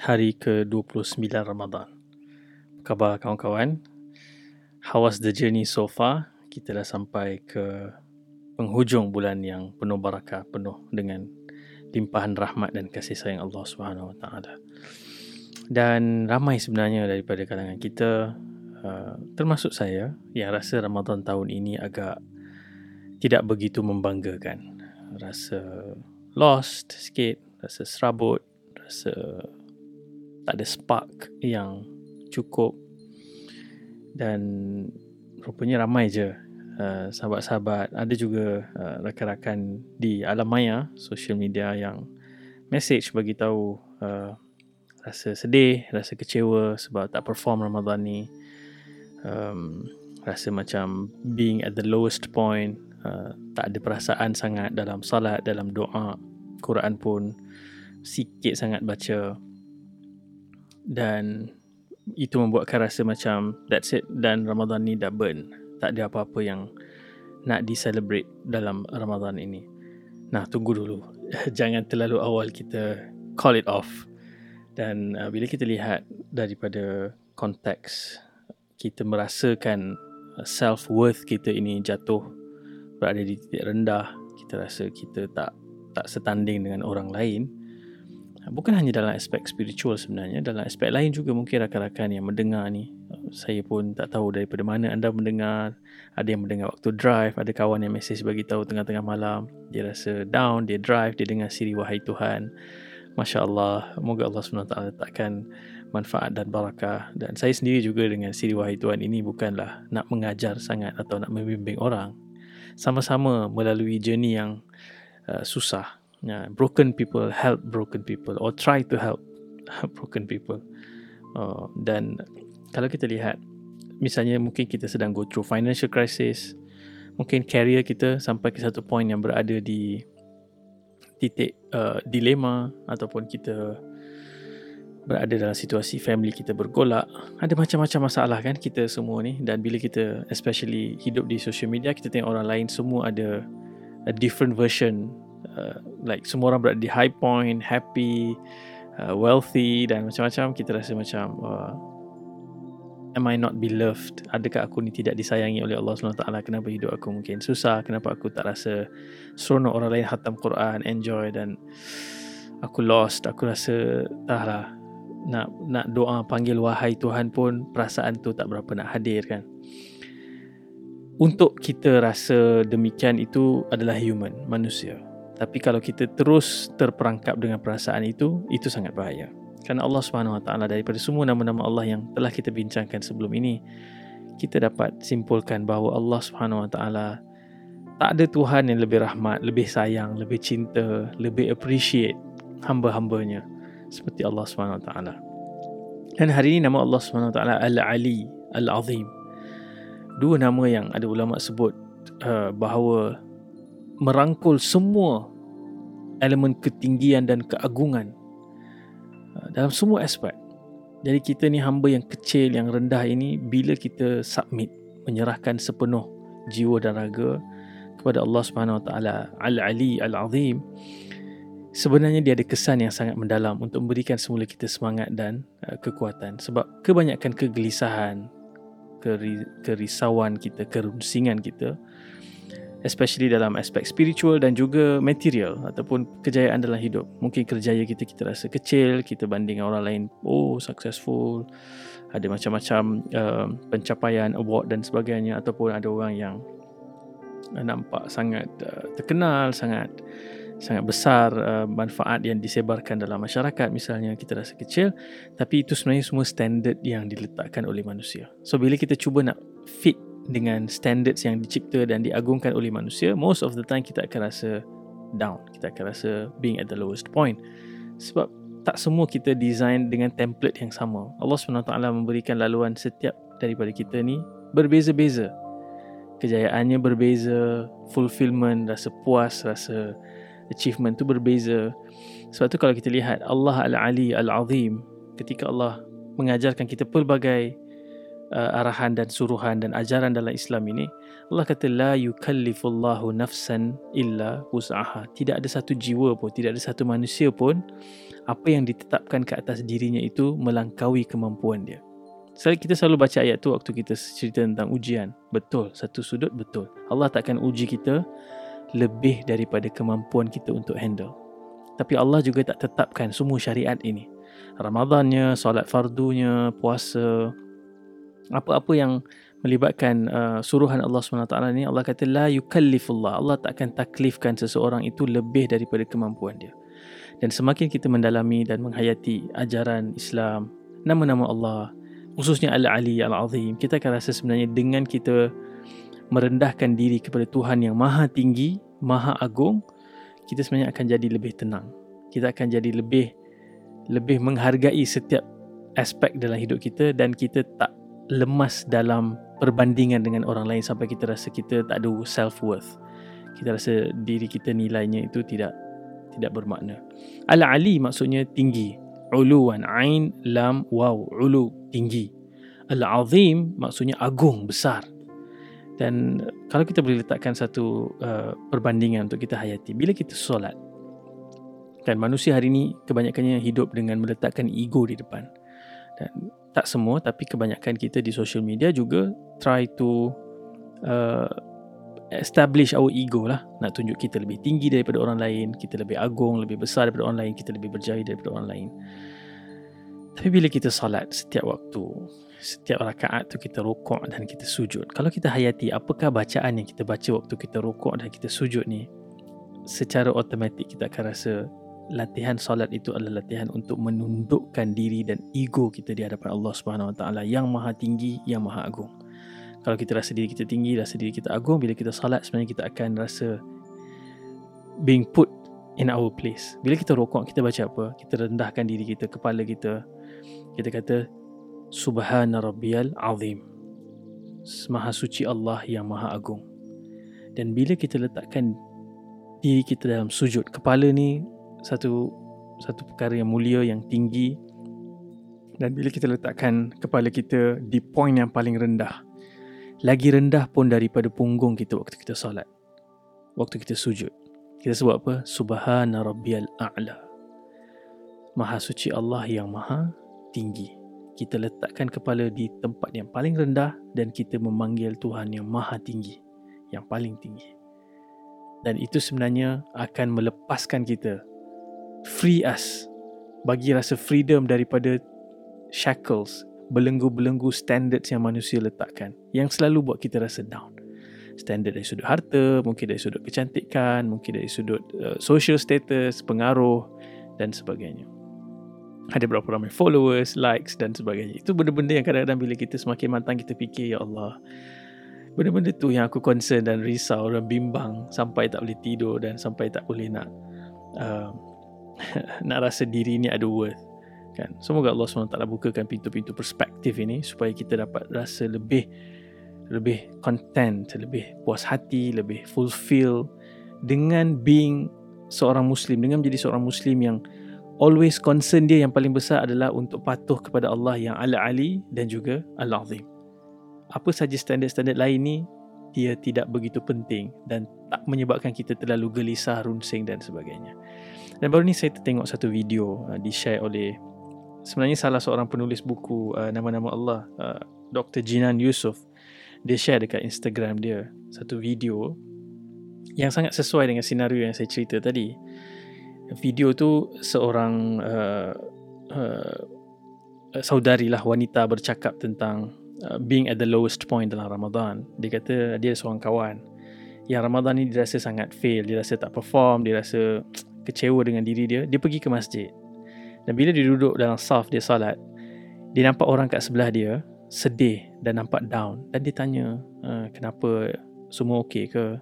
hari ke-29 Ramadan. Khabar kawan-kawan? How was the journey so far? Kita dah sampai ke penghujung bulan yang penuh barakah, penuh dengan limpahan rahmat dan kasih sayang Allah Subhanahu Wa Taala. Dan ramai sebenarnya daripada kalangan kita uh, termasuk saya yang rasa Ramadan tahun ini agak tidak begitu membanggakan. Rasa lost sikit, rasa serabut, rasa tak ada spark yang cukup. Dan rupanya ramai je uh, sahabat-sahabat. Ada juga uh, rakan-rakan di alam maya social media yang message bagi tahu uh, rasa sedih rasa kecewa sebab tak perform Ramadan ni. Um, rasa macam being at the lowest point uh, tak ada perasaan sangat dalam salat dalam doa. Quran pun sikit sangat baca dan itu membuatkan rasa macam that's it dan Ramadan ni dah burn. Tak ada apa-apa yang nak di-celebrate dalam Ramadan ini. Nah, tunggu dulu. Jangan terlalu awal kita call it off. Dan uh, bila kita lihat daripada konteks kita merasakan self-worth kita ini jatuh berada di titik rendah, kita rasa kita tak tak setanding dengan orang lain, bukan hanya dalam aspek spiritual sebenarnya dalam aspek lain juga mungkin rakan-rakan yang mendengar ni. Saya pun tak tahu daripada mana anda mendengar. Ada yang mendengar waktu drive ada kawan yang mesej bagi tahu tengah-tengah malam. Dia rasa down dia drive dia dengar siri wahai Tuhan. Masya Allah Moga Allah SWT letakkan manfaat dan barakah. Dan saya sendiri juga dengan siri wahai Tuhan ini Bukanlah nak mengajar sangat Atau nak membimbing orang. Sama-sama melalui journey yang uh, susah yeah, broken people help broken people or try to help broken people. Uh, dan kalau kita lihat misalnya mungkin kita sedang go through financial crisis mungkin career kita sampai ke satu point yang berada di titik uh, dilema ataupun kita berada dalam situasi family kita bergolak. Ada macam-macam masalah kan kita semua ni. Dan bila kita especially hidup di social media kita tengok orang lain semua ada a different version Uh, like semua orang berada di high point, happy, uh, wealthy dan macam-macam kita rasa macam uh, am I not beloved? Adakah aku ni tidak disayangi oleh Allah SWT? Kenapa hidup aku mungkin susah? Kenapa aku tak rasa seronok orang lain hatam Quran, enjoy dan aku lost? Aku rasa lah nak nak doa panggil wahai Tuhan pun perasaan tu tak berapa nak hadir kan. Untuk kita rasa demikian itu adalah human, manusia. Tapi kalau kita terus terperangkap dengan perasaan itu, itu sangat bahaya. Kerana Allah Subhanahu Wa Taala daripada semua nama-nama Allah yang telah kita bincangkan sebelum ini, kita dapat simpulkan bahawa Allah Subhanahu Wa Taala tak ada Tuhan yang lebih rahmat, lebih sayang, lebih cinta, lebih appreciate hamba-hambanya seperti Allah Subhanahu Wa Taala. Dan hari ini nama Allah Subhanahu Wa Taala Al-Ali, Al-Azim. Dua nama yang ada ulama sebut uh, bahawa merangkul semua elemen ketinggian dan keagungan uh, dalam semua aspek. Jadi kita ni hamba yang kecil, yang rendah ini bila kita submit, menyerahkan sepenuh jiwa dan raga kepada Allah Subhanahu Wa Taala Al-Ali Al-Azim sebenarnya dia ada kesan yang sangat mendalam untuk memberikan semula kita semangat dan uh, kekuatan sebab kebanyakan kegelisahan kerisauan kita kerunsingan kita especially dalam aspek spiritual dan juga material ataupun kejayaan dalam hidup. Mungkin kerjaya kita kita rasa kecil, kita banding orang lain oh successful, ada macam-macam uh, pencapaian, award dan sebagainya ataupun ada orang yang uh, nampak sangat uh, terkenal, sangat sangat besar uh, manfaat yang disebarkan dalam masyarakat misalnya kita rasa kecil tapi itu sebenarnya semua standard yang diletakkan oleh manusia. So bila kita cuba nak fit dengan standards yang dicipta dan diagungkan oleh manusia, most of the time kita akan rasa down. Kita akan rasa being at the lowest point. Sebab tak semua kita design dengan template yang sama. Allah SWT memberikan laluan setiap daripada kita ni berbeza-beza. Kejayaannya berbeza, fulfillment, rasa puas, rasa achievement tu berbeza. Sebab tu kalau kita lihat Allah Al-Ali Al-Azim ketika Allah mengajarkan kita pelbagai uh, arahan dan suruhan dan ajaran dalam Islam ini Allah kata la yukallifullahu nafsan illa wus'aha tidak ada satu jiwa pun tidak ada satu manusia pun apa yang ditetapkan ke atas dirinya itu melangkaui kemampuan dia Selalu kita selalu baca ayat tu waktu kita cerita tentang ujian. Betul, satu sudut betul. Allah takkan uji kita lebih daripada kemampuan kita untuk handle. Tapi Allah juga tak tetapkan semua syariat ini. Ramadannya, solat fardunya, puasa, apa-apa yang melibatkan uh, suruhan Allah SWT ni, Allah kata, La yukallifullah. Allah takkan taklifkan seseorang itu lebih daripada kemampuan dia. Dan semakin kita mendalami dan menghayati ajaran Islam, nama-nama Allah, khususnya Al-Ali Al-Azim kita akan rasa sebenarnya dengan kita merendahkan diri kepada Tuhan yang maha tinggi maha agung kita sebenarnya akan jadi lebih tenang kita akan jadi lebih lebih menghargai setiap aspek dalam hidup kita dan kita tak lemas dalam perbandingan dengan orang lain sampai kita rasa kita tak ada self worth kita rasa diri kita nilainya itu tidak tidak bermakna. Al-ali maksudnya tinggi. Uluan ain lam waw ulu tinggi. Al-azim maksudnya agung besar. Dan kalau kita boleh letakkan satu uh, perbandingan untuk kita hayati bila kita solat dan manusia hari ini kebanyakannya hidup dengan meletakkan ego di depan dan tak semua tapi kebanyakan kita di social media juga try to uh, establish our ego lah. Nak tunjuk kita lebih tinggi daripada orang lain kita lebih agung lebih besar daripada orang lain kita lebih berjaya daripada orang lain. Tapi bila kita salat setiap waktu setiap rakaat tu kita rokok dan kita sujud. Kalau kita hayati apakah bacaan yang kita baca waktu kita rokok dan kita sujud ni secara automatik kita akan rasa latihan solat itu adalah latihan untuk menundukkan diri dan ego kita di hadapan Allah Subhanahu Wa Taala yang maha tinggi yang maha agung kalau kita rasa diri kita tinggi, rasa diri kita agung, bila kita salat sebenarnya kita akan rasa being put in our place. Bila kita rokok, kita baca apa? Kita rendahkan diri kita, kepala kita. Kita kata, Subhana Rabbiyal Azim. Maha suci Allah yang maha agung. Dan bila kita letakkan diri kita dalam sujud, kepala ni satu satu perkara yang mulia, yang tinggi. Dan bila kita letakkan kepala kita di point yang paling rendah, lagi rendah pun daripada punggung kita waktu kita solat. Waktu kita sujud. Kita sebut apa? Subhana rabbiyal a'la. Maha suci Allah yang maha tinggi. Kita letakkan kepala di tempat yang paling rendah dan kita memanggil Tuhan yang maha tinggi. Yang paling tinggi. Dan itu sebenarnya akan melepaskan kita. Free us. Bagi rasa freedom daripada shackles belenggu-belenggu standards yang manusia letakkan yang selalu buat kita rasa down. Standard dari sudut harta, mungkin dari sudut kecantikan, mungkin dari sudut uh, social status, pengaruh dan sebagainya. Ada berapa ramai followers, likes dan sebagainya. Itu benda-benda yang kadang-kadang bila kita semakin matang kita fikir, Ya Allah, benda-benda tu yang aku concern dan risau dan bimbang sampai tak boleh tidur dan sampai tak boleh nak uh, nak rasa diri ni ada worth kan semoga Allah SWT bukakan pintu-pintu perspektif ini supaya kita dapat rasa lebih lebih content lebih puas hati lebih fulfill dengan being seorang muslim dengan menjadi seorang muslim yang always concern dia yang paling besar adalah untuk patuh kepada Allah yang ala-ali dan juga al-azim apa saja standard-standard lain ni dia tidak begitu penting dan tak menyebabkan kita terlalu gelisah, runsing dan sebagainya. Dan baru ni saya tengok satu video uh, di-share oleh sebenarnya salah seorang penulis buku uh, nama-nama Allah uh, Dr. Jinan Yusof. Dia share dekat Instagram dia satu video yang sangat sesuai dengan senario yang saya cerita tadi. Video tu seorang uh, uh, saudari lah wanita bercakap tentang uh, being at the lowest point dalam Ramadan. Dia kata dia seorang kawan. Yang Ramadan ni dia rasa sangat fail dia rasa tak perform dia rasa kecewa dengan diri dia dia pergi ke masjid dan bila dia duduk dalam saf dia salat, dia nampak orang kat sebelah dia sedih dan nampak down dan dia tanya, uh, kenapa semua okey ke?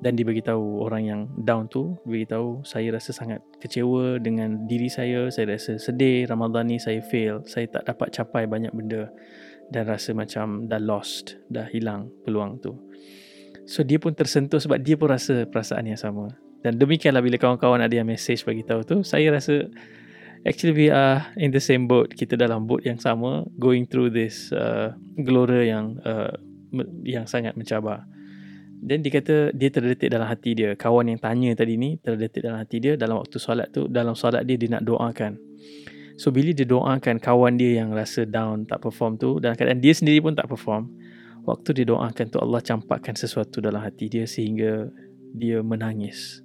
Dan dia beritahu orang yang down tu, beritahu saya rasa sangat kecewa dengan diri saya, saya rasa sedih Ramadan ni saya fail, saya tak dapat capai banyak benda dan rasa macam dah lost, dah hilang peluang tu. So dia pun tersentuh sebab dia pun rasa perasaan yang sama. Dan demikianlah bila kawan-kawan ada yang message bagi tahu tu, saya rasa Actually we are in the same boat. Kita dalam boat yang sama going through this uh, gelora yang uh, yang sangat mencabar. Dan dia kata dia terdetik dalam hati dia. Kawan yang tanya tadi ni terdetik dalam hati dia dalam waktu solat tu. Dalam solat dia dia nak doakan. So bila dia doakan kawan dia yang rasa down tak perform tu. Dan kadang dia sendiri pun tak perform. Waktu dia doakan tu Allah campakkan sesuatu dalam hati dia sehingga dia menangis.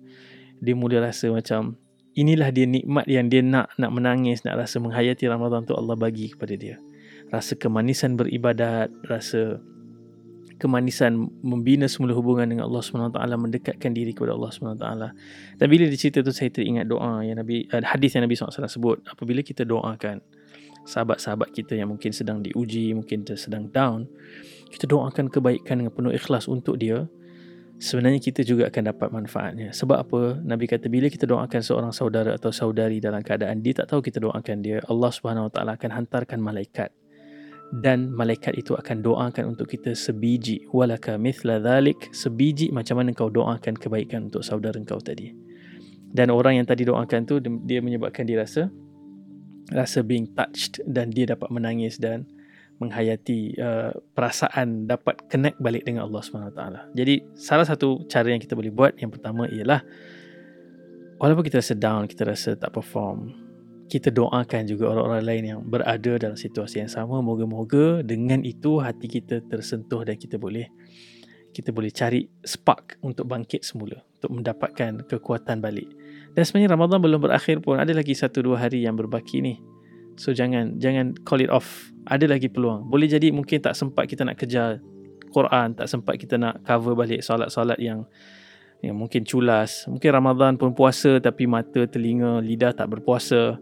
Dia mula rasa macam inilah dia nikmat yang dia nak nak menangis, nak rasa menghayati Ramadan tu Allah bagi kepada dia. Rasa kemanisan beribadat, rasa kemanisan membina semula hubungan dengan Allah SWT mendekatkan diri kepada Allah SWT dan bila dia cerita tu saya teringat doa yang Nabi uh, hadis yang Nabi SAW sebut apabila kita doakan sahabat-sahabat kita yang mungkin sedang diuji mungkin sedang down kita doakan kebaikan dengan penuh ikhlas untuk dia sebenarnya kita juga akan dapat manfaatnya. Sebab apa? Nabi kata bila kita doakan seorang saudara atau saudari dalam keadaan dia tak tahu kita doakan dia, Allah Subhanahu Wa Taala akan hantarkan malaikat dan malaikat itu akan doakan untuk kita sebiji walaka mithla dhalik sebiji macam mana kau doakan kebaikan untuk saudara kau tadi. Dan orang yang tadi doakan tu dia menyebabkan dia rasa rasa being touched dan dia dapat menangis dan menghayati uh, perasaan dapat connect balik dengan Allah SWT. Jadi salah satu cara yang kita boleh buat yang pertama ialah walaupun kita rasa down, kita rasa tak perform, kita doakan juga orang-orang lain yang berada dalam situasi yang sama. Moga-moga dengan itu hati kita tersentuh dan kita boleh kita boleh cari spark untuk bangkit semula, untuk mendapatkan kekuatan balik. Dan sebenarnya Ramadan belum berakhir pun, ada lagi satu dua hari yang berbaki ni. So jangan jangan call it off. Ada lagi peluang. Boleh jadi mungkin tak sempat kita nak kejar Quran, tak sempat kita nak cover balik solat-solat yang yang mungkin culas. Mungkin Ramadan pun puasa tapi mata, telinga, lidah tak berpuasa.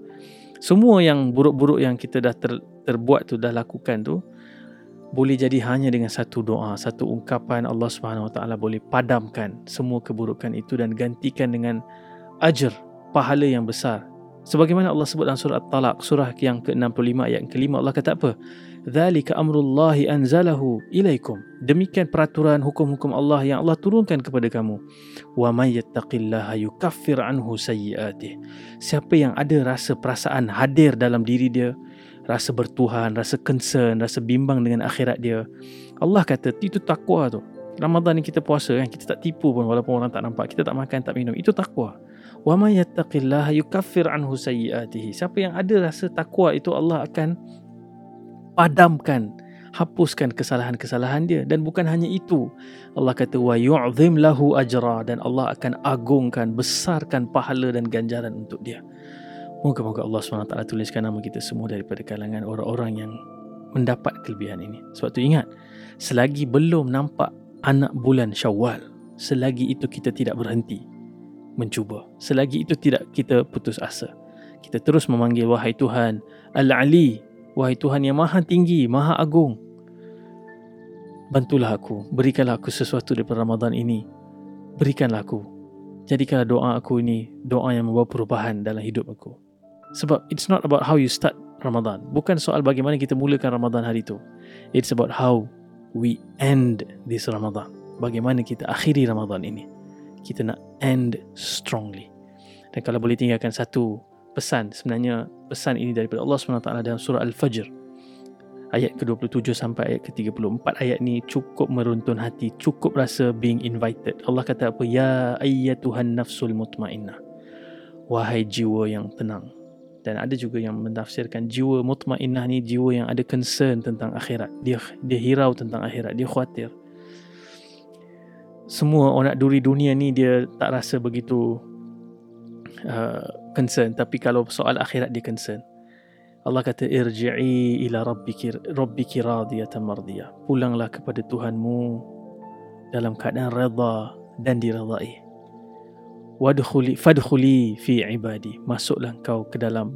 Semua yang buruk-buruk yang kita dah ter, terbuat tu dah lakukan tu boleh jadi hanya dengan satu doa, satu ungkapan Allah Subhanahu Wa Taala boleh padamkan semua keburukan itu dan gantikan dengan ajar pahala yang besar Sebagaimana Allah sebut dalam surah At-Talaq, surah yang ke-65 ayat ke-5 Allah kata apa? Dzalika amrullahi anzalahu ilaikum. Demikian peraturan hukum-hukum Allah yang Allah turunkan kepada kamu. Wa may yattaqillaha yukaffir anhu sayyi'atih. Siapa yang ada rasa perasaan hadir dalam diri dia, rasa bertuhan, rasa concern, rasa bimbang dengan akhirat dia. Allah kata itu takwa tu. Ramadan ni kita puasa kan, kita tak tipu pun walaupun orang tak nampak, kita tak makan, tak minum. Itu takwa. Wa may yattaqillaha yukaffir anhu sayyi'atihi. Siapa yang ada rasa takwa itu Allah akan padamkan, hapuskan kesalahan-kesalahan dia dan bukan hanya itu. Allah kata wa yu'zim lahu ajra dan Allah akan agungkan, besarkan pahala dan ganjaran untuk dia. Moga-moga Allah SWT tuliskan nama kita semua daripada kalangan orang-orang yang mendapat kelebihan ini. Sebab tu ingat, selagi belum nampak anak bulan Syawal, selagi itu kita tidak berhenti mencuba. Selagi itu tidak kita putus asa. Kita terus memanggil wahai Tuhan Al-Ali, wahai Tuhan yang maha tinggi, maha agung. Bantulah aku, berikanlah aku sesuatu daripada Ramadan ini. Berikanlah aku. Jadikanlah doa aku ini doa yang membawa perubahan dalam hidup aku. Sebab it's not about how you start Ramadan. Bukan soal bagaimana kita mulakan Ramadan hari itu. It's about how we end this Ramadan. Bagaimana kita akhiri Ramadan ini kita nak end strongly. Dan kalau boleh tinggalkan satu pesan, sebenarnya pesan ini daripada Allah SWT dalam surah Al-Fajr. Ayat ke-27 sampai ayat ke-34. Ayat ni cukup meruntun hati, cukup rasa being invited. Allah kata apa? Ya ayyatuhan nafsul mutmainnah. Wahai jiwa yang tenang. Dan ada juga yang menafsirkan jiwa mutmainnah ni jiwa yang ada concern tentang akhirat. Dia dia hirau tentang akhirat, dia khawatir semua orang nak duri dunia ni dia tak rasa begitu uh, concern. Tapi kalau soal akhirat dia concern. Allah kata irji'i ila rabbiki rabbiki radiyatan mardiyah. Pulanglah kepada Tuhanmu dalam keadaan redha dan diredai. Wadkhuli fadkhuli fi ibadi. Masuklah kau ke dalam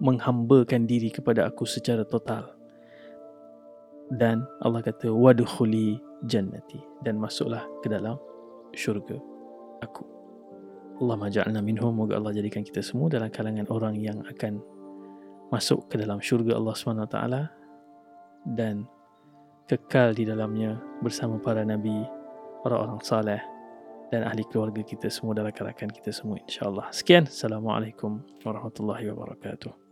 menghambakan diri kepada aku secara total. Dan Allah kata wadkhuli jannati dan masuklah ke dalam syurga aku. Allah maja'alna minhum. Moga Allah jadikan kita semua dalam kalangan orang yang akan masuk ke dalam syurga Allah SWT dan kekal di dalamnya bersama para nabi, orang-orang saleh dan ahli keluarga kita semua dan rakan-rakan kita semua insya-Allah. Sekian. Assalamualaikum warahmatullahi wabarakatuh.